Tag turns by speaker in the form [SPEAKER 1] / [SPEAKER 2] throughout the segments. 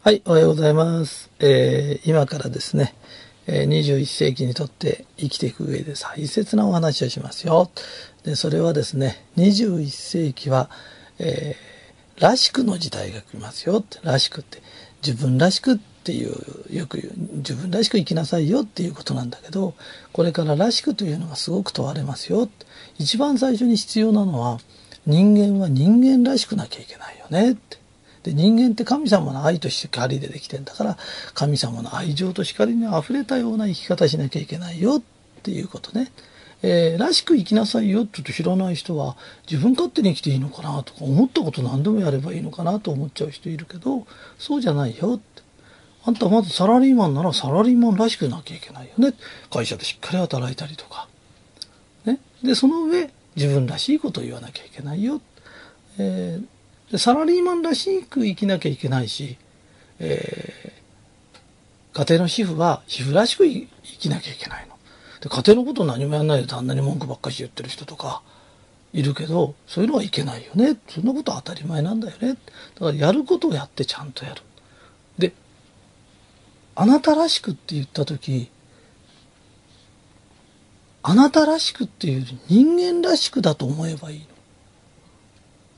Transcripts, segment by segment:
[SPEAKER 1] はい、おはようございます。えー今からですね、えー21世紀にとって生きていく上で大切なお話をしますよ。で、それはですね、21世紀は、えーらしくの時代が来ますよって。らしくって、自分らしくっていう、よく言う、自分らしく生きなさいよっていうことなんだけど、これかららしくというのがすごく問われますよ。一番最初に必要なのは、人間は人間らしくなきゃいけないよねって。で人間って神様の愛と光でできてんだから神様の愛情と光にあふれたような生き方しなきゃいけないよっていうことね。えーらしく生きなさいよって言うと知らない人は自分勝手に生きていいのかなとか思ったこと何でもやればいいのかなと思っちゃう人いるけどそうじゃないよって。あんたまずサラリーマンならサラリーマンらしくなきゃいけないよね。会社でしっかり働いたりとか。ね。で、その上自分らしいことを言わなきゃいけないよ。えーでサラリーマンらしく生きなきゃいけないし、えー家庭の主婦は主婦らしく生きなきゃいけないの。で家庭のこと何もやんないで旦那に文句ばっかし言ってる人とかいるけど、そういうのはいけないよね。そんなことは当たり前なんだよね。だからやることをやってちゃんとやる。で、あなたらしくって言ったとき、あなたらしくっていう人間らしくだと思えばいいの。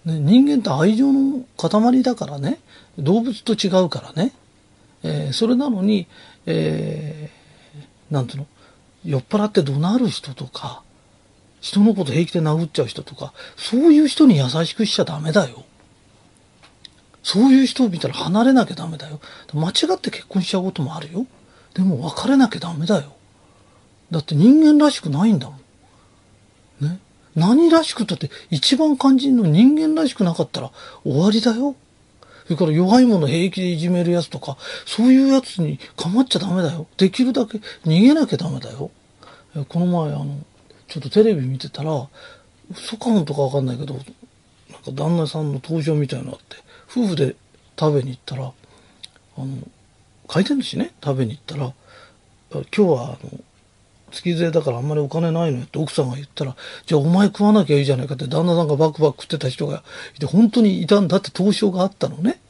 [SPEAKER 1] ね、人間って愛情の塊だからね。動物と違うからね、えーそれなのに、えーなんていうの？酔っ払って怒鳴る人とか人のこと平気で殴っちゃう人とかそういう人に優しくしちゃダメだよ。そういう人を見たら離れなきゃダメだよ。間違って結婚しちゃうこともあるよ。でも別れなきゃダメだよ。だって人間らしくないんだもん。何らしくったって一番肝心の人間らしくなかったら終わりだよ。それから弱いもの平気でいじめるやつとか、そういうやつに構っちゃダメだよ。できるだけ逃げなきゃダメだよ。この前あの、ちょっとテレビ見てたら、嘘か本当かわかんないけど、なんか旦那さんの登場みたいなのあって、夫婦で食べに行ったら、あの、回転寿司ね、食べに行ったら、今日はあの、月税だからあんまりお金ないのよって奥さんが言ったら、じゃあお前食わなきゃいいじゃないかって旦那さんがバクバク食ってた人がいて、本当にいたんだって投書があったのね。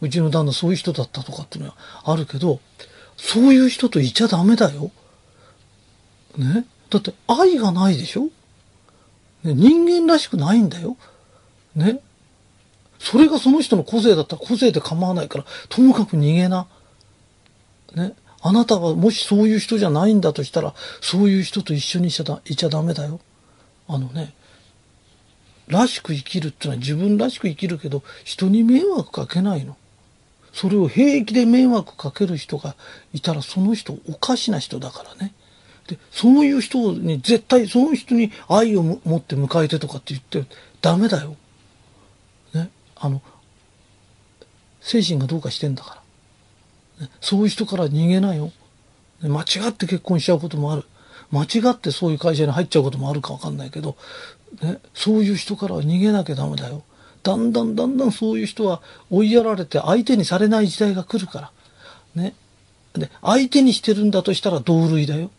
[SPEAKER 1] うちの旦那そういう人だったとかっていうのはあるけど、そういう人といちゃダメだよ。ね。だって愛がないでしょ、ね、人間らしくないんだよ。ね。それがその人の個性だったら個性で構わないから、ともかく逃げな。ね。あなたはもしそういう人じゃないんだとしたら、そういう人と一緒にいちゃだいちゃダメだよ。あのね、らしく生きるってのは自分らしく生きるけど、人に迷惑かけないの。それを平気で迷惑かける人がいたら、その人おかしな人だからね。で、そういう人に絶対、その人に愛を持って迎えてとかって言ってダメだよ。ね。あの、精神がどうかしてんだから。そういう人から逃げなよ。間違って結婚しちゃうこともある。間違ってそういう会社に入っちゃうこともあるかわかんないけど、ね、そういう人からは逃げなきゃダメだよ。だんだんだんだんそういう人は追いやられて相手にされない時代が来るから。ね。で、相手にしてるんだとしたら同類だよ。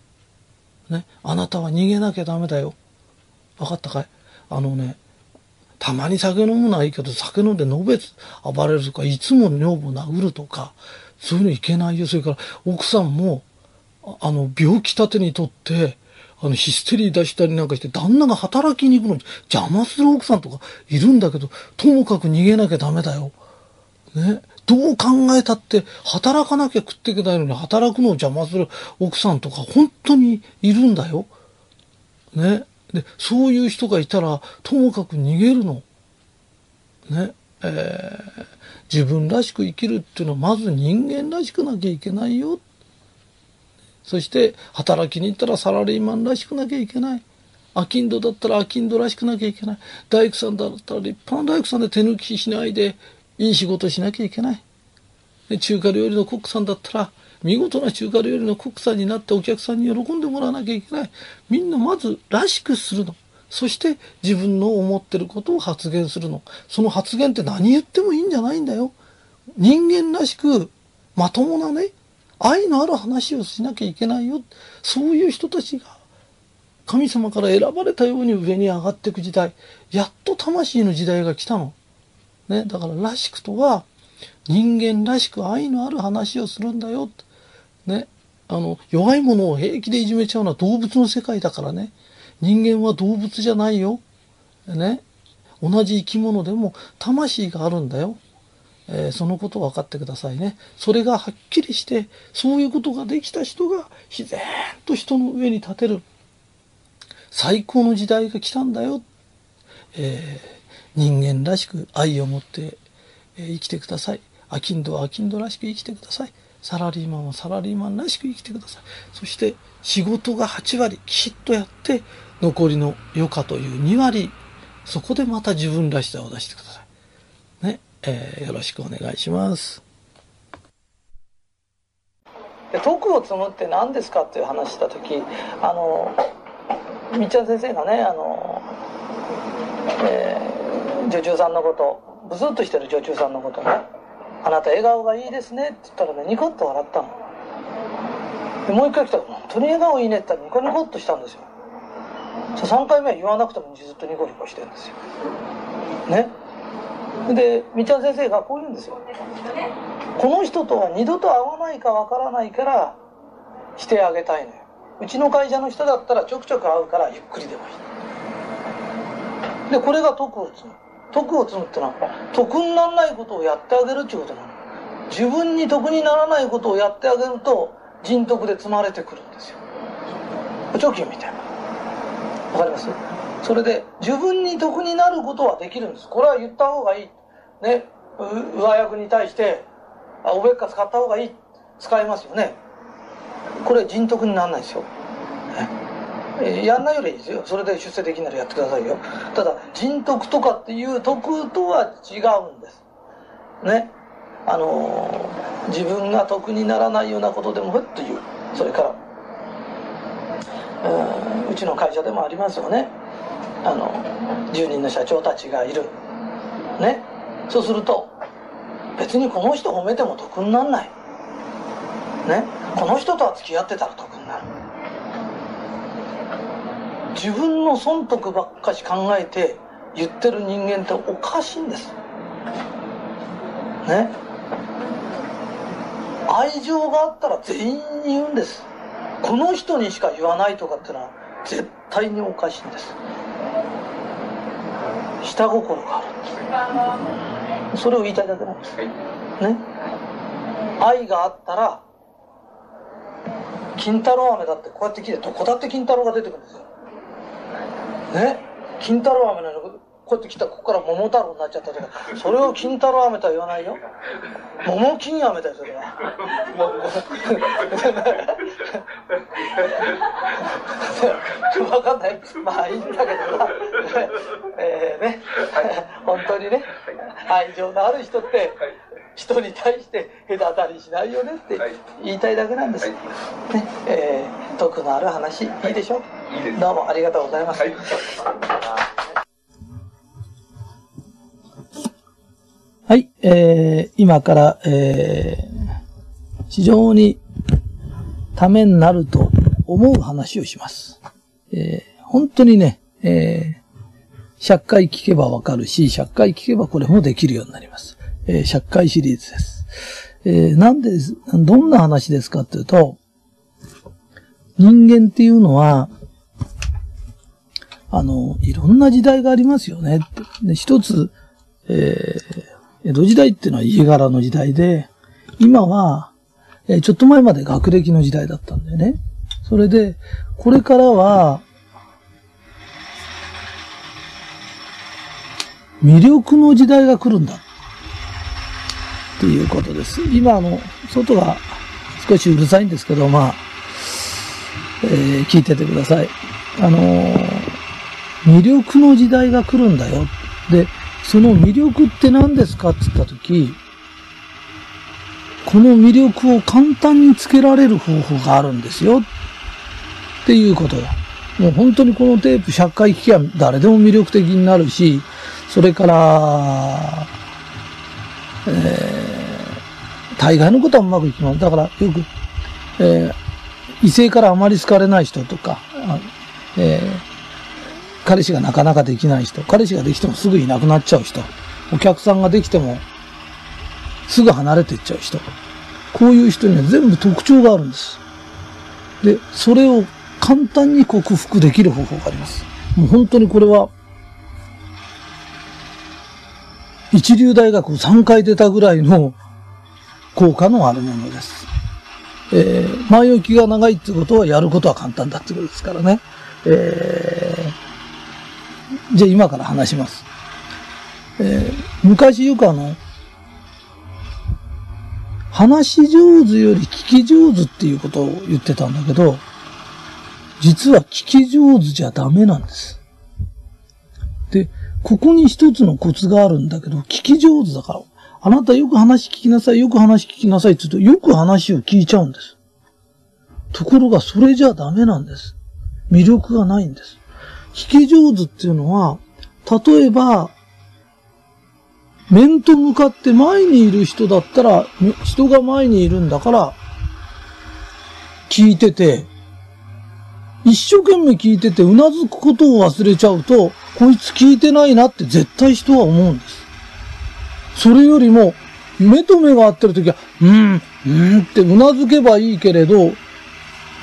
[SPEAKER 1] ね。あなたは逃げなきゃダメだよ。わかったかい？あのね、たまに酒飲むのはいいけど、酒飲んでのべつ暴れるとか、いつも女房殴るとか、そういうのいけないよ。それから奥さんも、あの、病気立てにとって、あの、ヒステリー出したりなんかして、旦那が働きに行くのに邪魔する奥さんとかいるんだけど、ともかく逃げなきゃダメだよ。ね。どう考えたって、働かなきゃ食っていけないのに、働くのを邪魔する奥さんとか、本当にいるんだよ。ね。で、そういう人がいたら、ともかく逃げるの。ね。えー自分らしく生きるっていうのは、まず人間らしくなきゃいけないよ。そして、働きに行ったらサラリーマンらしくなきゃいけない。アキンドだったらアキンドらしくなきゃいけない。大工さんだったら立派な大工さんで手抜きしないで、いい仕事しなきゃいけない。で中華料理のコックさんだったら、見事な中華料理のコックさんになってお客さんに喜んでもらわなきゃいけない。みんなまずらしくするの。そして自分の思ってることを発言するの。その発言って何言ってもいいんじゃないんだよ。人間らしくまともなね、愛のある話をしなきゃいけないよ。そういう人たちが神様から選ばれたように上に上がっていく時代。やっと魂の時代が来たの。ね。だかららしくとは、人間らしく愛のある話をするんだよ。ね。あの、弱いものを平気でいじめちゃうのは動物の世界だからね。人間は動物じゃないよ。ね。同じ生き物でも魂があるんだよ。えー、そのことを分かってくださいね。それがはっきりして、そういうことができた人が自然と人の上に立てる。最高の時代が来たんだよ。えー、人間らしく愛を持って、えー、生きてください。アキンドはアキンドらしく生きてください。サラリーマンはサラリーマンらしく生きてください。そして仕事が8割きちっとやって、残りの余暇という2割、そこでまた自分らしさを出してください。ね。えー、よろしくお願いします。徳を積むって何ですかっていう話した時あのみっちゃん先生がねあの、えー、女中さんのことブスッとしてる女中さんのことね「あなた笑顔がいいですね」って言ったらねニコッと笑ったのでもう一回来たら「本当に笑顔いいね」って言ったらニコニコッとしたんですよ。3回目は言わなくてもずっとニコニコしてるんですよ。ね。でみちゃん先生がこう言うんですよ。この人とは二度と会わないかわからないからしてあげたいのよ。うちの会社の人だったらちょくちょく会うからゆっくりでもいい。でこれが徳を積む。徳を積むってのは得にならないことをやってあげるっていうことなの。自分に得にならないことをやってあげると人徳で積まれてくるんですよ。貯金みたいな。わかります？それで自分に得になることはできるんです。これは言った方がいい。ね。上役に対してあおべっか使った方がいい。使いますよね。これ人徳にならないですよ、ね、やんないよりいいですよ。それで出世できならやってくださいよ。ただ人徳とかっていう徳とは違うんです。ね。あのー、自分が得にならないようなことでもふっと言う。それからうちの会社でもありますよね。あの住人の社長たちがいる。ね。そうすると別にこの人褒めても得になんない。ね。この人とは付き合ってたら得になる。自分の損得ばっかし考えて言ってる人間っておかしいんです。ね。愛情があったら全員に言うんです。この人にしか言わないとかってのは絶対におかしいんです。下心がある。それを言いたいだけなんです。ね。愛があったら金太郎飴だってこうやって切れどこだって金太郎が出てくるんですよ。ね。金太郎飴のこうやって来たここから桃太郎になっちゃったとかそれを金太郎飴とは言わないよ。桃金飴だよそれは。分かんないまあいいんだけどな。えーね。本当にね。愛情のある人って人に対して隔たりしないよねって言いたいだけなんです、ね。えー、徳のある話いいでしょ？うどうもありがとうございます、はいはい、えー、今から、えー、非常にためになると思う話をします。えー、本当にね、えー、100回聞けばわかるし、100回聞けばこれもできるようになります。えー、100回シリーズです。えー、なんで、どんな話ですかっていうと、人間っていうのは、あの、いろんな時代がありますよね。で一つ、えー、江戸時代っていうのは家柄の時代で、今は、えちょっと前まで学歴の時代だったんだよね。それで、これからは、魅力の時代が来るんだ。っていうことです。今、あの、外が少しうるさいんですけど、まあ、えー、聞いててください。あのー、魅力の時代が来るんだよ。で、その魅力って何ですかって言ったとき、この魅力を簡単につけられる方法があるんですよ。っていうことだ。もう本当にこのテープ100回聞きゃ誰でも魅力的になるし、それから、えー、大概のことはうまくいきます。だからよく、えー、異性からあまり好かれない人とか、えー彼氏がなかなかできない人、彼氏ができてもすぐいなくなっちゃう人、お客さんができてもすぐ離れていっちゃう人。こういう人には全部特徴があるんです。で、それを簡単に克服できる方法があります。もう本当にこれは、一流大学を3回出たぐらいの効果のあるものです。えー、前置きが長いってことはやることは簡単だってことですからね。えー、じゃあ今から話します。えー、昔よくあの、話し上手より聞き上手っていうことを言ってたんだけど、実は聞き上手じゃダメなんです。で、ここに一つのコツがあるんだけど、聞き上手だから、あなたよく話聞きなさい、よく話聞きなさいって言うと、よく話を聞いちゃうんです。ところが、それじゃダメなんです。魅力がないんです。聞き上手っていうのは、例えば、面と向かって前にいる人だったら、人が前にいるんだから、聞いてて、一生懸命聞いてて、うなずくことを忘れちゃうと、こいつ聞いてないなって絶対人は思うんです。それよりも、目と目が合ってるときは、うん、うんってうなずけばいいけれど、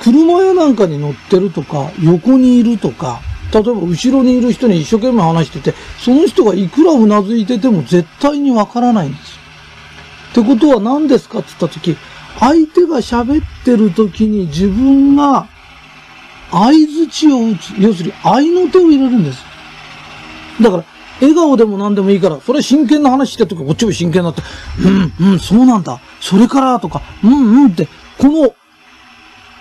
[SPEAKER 1] 車やなんかに乗ってるとか、横にいるとか、例えば後ろにいる人に一生懸命話してて、その人がいくらうなずいてても絶対にわからないんです。ってことは何ですかって言ったとき、相手が喋ってるときに自分が合図値を打つ。要するに愛の手を入れるんです。だから、笑顔でも何でもいいから、それ真剣な話してるときこっちも真剣になって、うん、うん、そうなんだ。それからとか、うん、うんって、この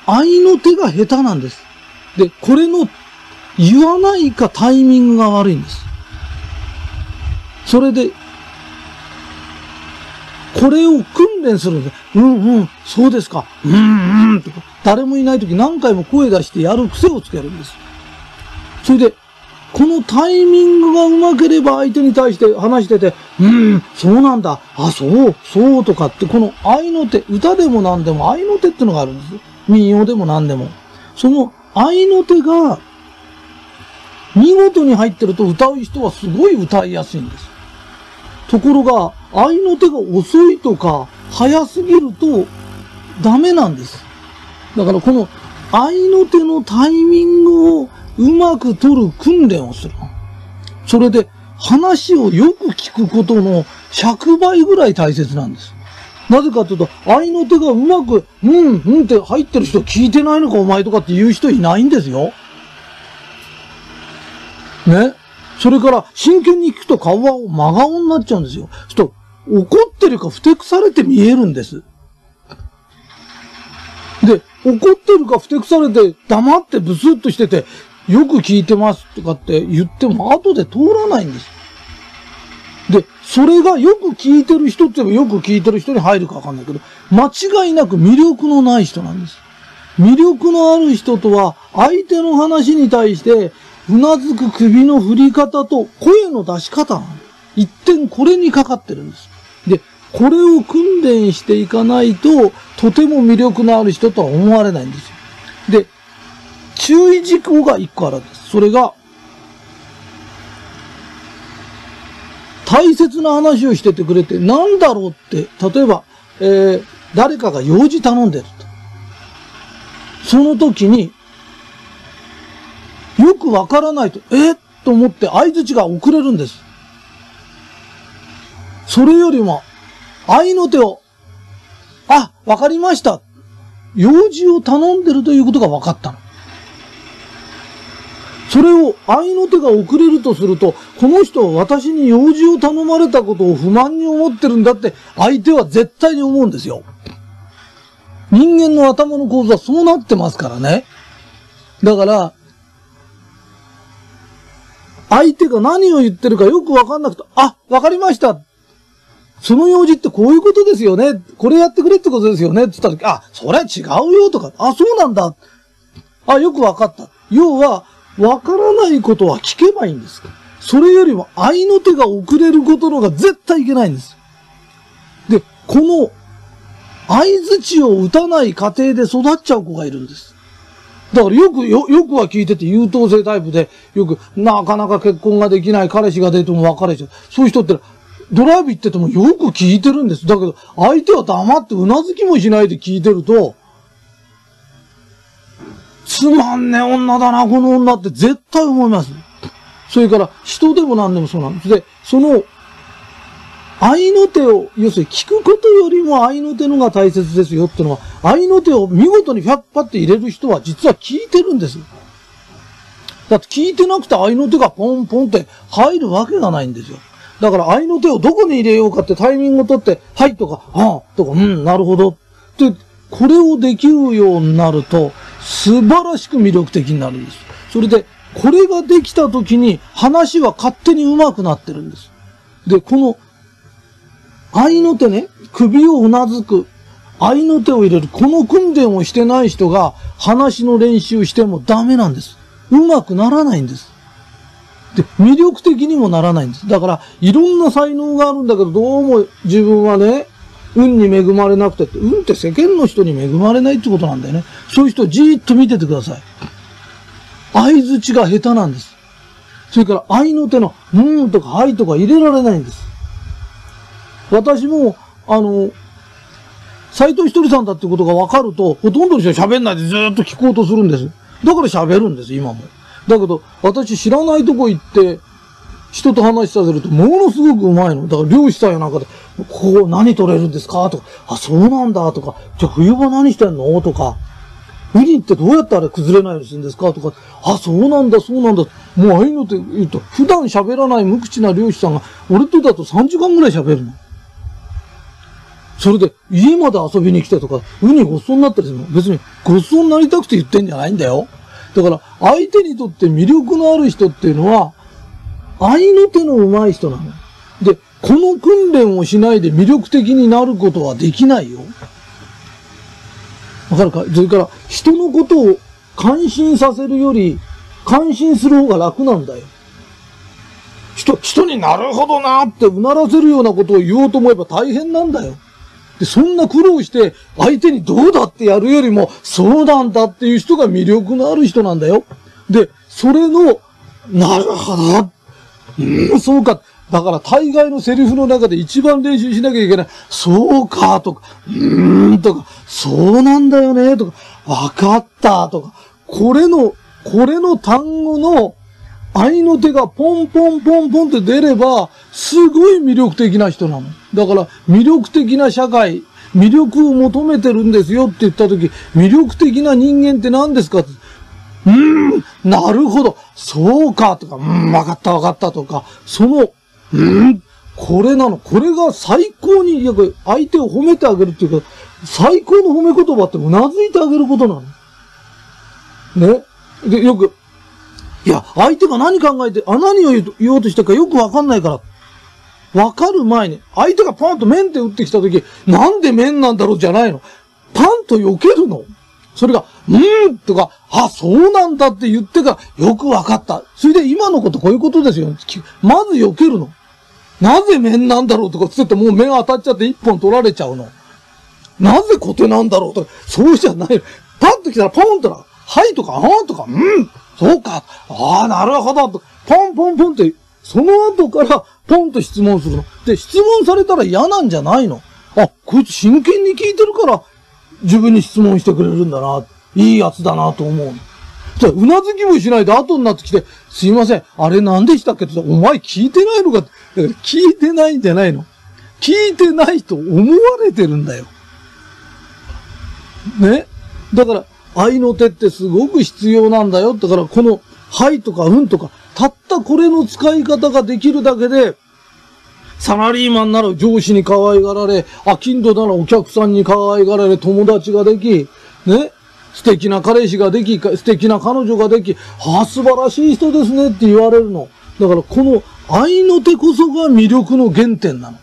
[SPEAKER 1] 愛の手が下手なんです。で、これの言わないかタイミングが悪いんです。それで、これを訓練するんです。うんうん、そうですか。うんうん、とか、誰もいないとき何回も声出してやる癖をつけるんです。それで、このタイミングがうまければ相手に対して話してて、うん、そうなんだ。あ、そう、そうとかって、この愛の手、歌でも何でも愛の手ってのがあるんです。民謡でも何でも。その愛の手が見事に入ってると歌う人はすごい歌いやすいんです。ところが、愛の手が遅いとか、早すぎると、ダメなんです。だからこの、愛の手のタイミングをうまく取る訓練をする。それで、話をよく聞くことの100倍ぐらい大切なんです。なぜかというと、愛の手がうまく、うん、うんって入ってる人聞いてないのかお前とかって言う人いないんですよ。ね。それから、真剣に聞くと顔は真顔になっちゃうんですよ。ちょっと、怒ってるかふてくされて見えるんです。で、怒ってるかふてくされて黙ってブスッとしてて、よく聞いてますとかって言っても後で通らないんです。で、それがよく聞いてる人って言えばよく聞いてる人に入るかわかんないけど、間違いなく魅力のない人なんです。魅力のある人とは、相手の話に対して、うなずく首の振り方と声の出し方一点これにかかってるんです。で、これを訓練していかないと、とても魅力のある人とは思われないんですよ。で、注意事項が一個あるんです。それが、大切な話をしててくれて、なんだろうって、例えば、えー、誰かが用事頼んでると。その時に、よくわからないと、えと思って合図値が遅れるんです。それよりも、愛の手を、あ、わかりました。用事を頼んでるということが分かったの。それを愛の手が遅れるとすると、この人は私に用事を頼まれたことを不満に思ってるんだって相手は絶対に思うんですよ。人間の頭の構造はそうなってますからね。だから、相手が何を言ってるかよくわかんなくて、あ、わかりました。その用事ってこういうことですよね。これやってくれってことですよね。って言った時、あ、それは違うよとか、あ、そうなんだ。あ、よくわかった。要は、わからないことは聞けばいいんです。それよりも愛の手が遅れることの方が絶対いけないんです。で、この、合図値を打たない過程で育っちゃう子がいるんです。だからよく、よ、よくは聞いてて優等生タイプで、よく、なかなか結婚ができない彼氏が出ても別れちゃう。そういう人って、ドライブ行っててもよく聞いてるんです。だけど、相手は黙ってうなずきもしないで聞いてると、つまんねえ女だな、この女って絶対思います。それから、人でも何でもそうなんです。で、その、愛の手を、要するに聞くことよりも愛の手のが大切ですよってのは、愛の手を見事に100パって入れる人は実は聞いてるんです。だって聞いてなくて愛の手がポンポンって入るわけがないんですよ。だから愛の手をどこに入れようかってタイミングを取って、はいとか、ああとか、うん、なるほどって、これをできるようになると、素晴らしく魅力的になるんです。それで、これができた時に話は勝手に上手くなってるんです。で、この、愛の手ね、首をうなずく、愛の手を入れる、この訓練をしてない人が話の練習してもダメなんです。上手くならないんです。で、魅力的にもならないんです。だから、いろんな才能があるんだけど、どうも自分はね、運に恵まれなくてて、運って世間の人に恵まれないってことなんだよね。そういう人じーっと見ててください。相づちが下手なんです。それから、愛の手の、うんとかはいとか入れられないんです。私も、あの、斎藤ひとりさんだってことが分かると、ほとんどの人は喋んないでずっと聞こうとするんです。だから喋るんです、今も。だけど、私知らないとこ行って、人と話させると、ものすごくうまいの。だから漁師さんやなんかで、ここ何取れるんですか？とか、あ、そうなんだとか、じゃあ冬場何してんの？とか、ウニってどうやってあれ崩れないようにするんですか？とか、あ、そうなんだ、そうなんだ。もうああいうのって言うと、普段喋らない無口な漁師さんが、俺とだと3時間ぐらい喋るの。それで、家まで遊びに来てとか、ウニごっそになったりするの。別に、ごっそになりたくて言ってんじゃないんだよ。だから、相手にとって魅力のある人っていうのは、愛の手の上手い人なの。で、この訓練をしないで魅力的になることはできないよ。わかるか？それから、人のことを感心させるより、感心する方が楽なんだよ。人、人になるほどなってうならせるようなことを言おうと思えば大変なんだよ。で、そんな苦労して相手にどうだってやるよりも、そうなんだっていう人が魅力のある人なんだよ。で、それの、なるほど。うん、そうか。だから大概のセリフの中で一番練習しなきゃいけない。そうか、とか、うーん、とか、そうなんだよね、とか、わかった、とか、これの、これの単語の愛の手がポンポンポンポンって出れば、すごい魅力的な人なの。だから、魅力的な社会、魅力を求めてるんですよって言ったとき、魅力的な人間って何ですか？って。うーん、なるほど、そうか、とか、うん、わかったわかったとか、その、うん、これなの。これが最高に、や相手を褒めてあげるっていうか、最高の褒め言葉ってうなずいてあげることなの。ね。で、よく、いや、相手が何考えて、あ、何を言おうとしたかよくわかんないから。わかる前に、相手がパンと面って打ってきたとき、なんで面なんだろうじゃないの。パンと避けるの。それが、うーんとか、あ、そうなんだって言ってからよくわかった。それで今のことこういうことですよ。まず避けるの。なぜ面なんだろうとかつってもう目が当たっちゃって一本取られちゃうの。なぜ小手なんだろうとか、そうじゃない。パッと来たらポンとな、はいとか、あーとか、うん、そうか、ああ、なるほど、と、ポンポンポンって、その後からポンと質問するの。で、質問されたら嫌なんじゃないのあ、こいつ真剣に聞いてるから、自分に質問してくれるんだな。いいやつだなと思う。じゃうなずきもしないで後になってきて、すいません、あれ何でしたっけ？ってお前聞いてないのか？だから聞いてないんじゃないの。聞いてないと思われてるんだよ。ね？だから、愛の手ってすごく必要なんだよ。だからこの、はいとかうんとか、たったこれの使い方ができるだけで、サラリーマンなら上司に可愛がられ、アキンドならお客さんに可愛がられ、友達ができ、ね、素敵な彼氏ができ、素敵な彼女ができ、ああ、素晴らしい人ですねって言われるの。だからこの愛の手こそが魅力の原点なの。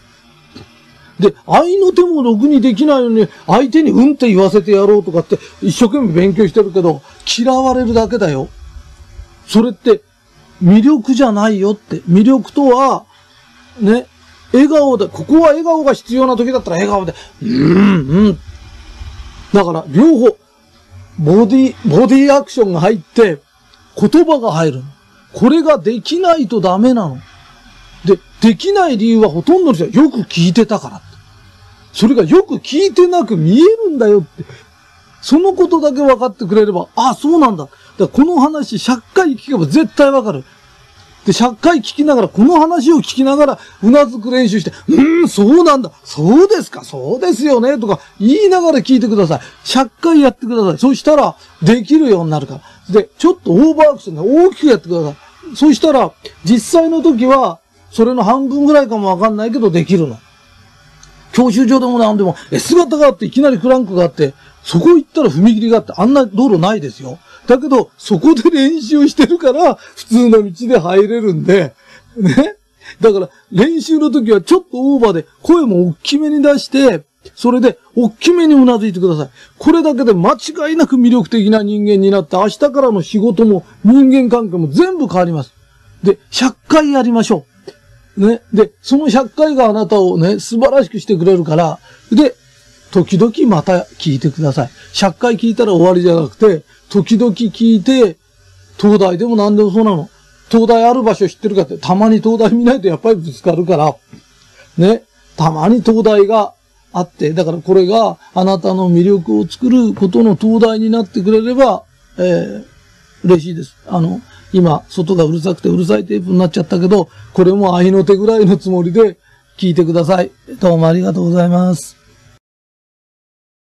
[SPEAKER 1] で、愛の手もろくにできないのに、相手にうんって言わせてやろうとかって一生懸命勉強してるけど、嫌われるだけだよ。それって魅力じゃないよって。魅力とは、ね、笑顔で、ここは笑顔が必要な時だったら笑顔で、うーん、うん。だから、両方、ボディ、ボディアクションが入って、言葉が入る。これができないとダメなの。で、できない理由はほとんどの人はよく聞いてたから。それがよく聞いてなく見えるんだよって。そのことだけ分かってくれれば、ああ、そうなんだ。だからこの話100回聞けば絶対分かる。で、100回聞きながら、この話を聞きながら、うなずく練習して、うーん、そうなんだ。そうですか。そうですよね。とか言いながら聞いてください。100回やってください。そしたら、できるようになるから。で、ちょっとオーバーアクションで大きくやってください。そしたら、実際の時は、それの半分ぐらいかもわかんないけど、できるの。教習所でもなんでも、え、姿があっていきなりクランクがあって、そこ行ったら踏切があって、あんな道路ないですよ。だけど、そこで練習してるから、普通の道で入れるんで、ね。だから、練習の時はちょっとオーバーで、声も大きめに出して、それで、大きめにうなずいてください。これだけで間違いなく魅力的な人間になって、明日からの仕事も人間関係も全部変わります。で、100回やりましょう。ね。で、その100回があなたをね、素晴らしくしてくれるから、で、時々また聞いてください。100回聞いたら終わりじゃなくて、時々聞いて、東大でも何でもそうなの。東大ある場所知ってるかって、たまに東大見ないとやっぱりぶつかるから、ね、たまに東大があって、だからこれがあなたの魅力を作ることの東大になってくれれば、えー、嬉しいです。あの、今、外がうるさくてうるさいテープになっちゃったけど、これも愛の手ぐらいのつもりで聞いてください。どうもありがとうございます。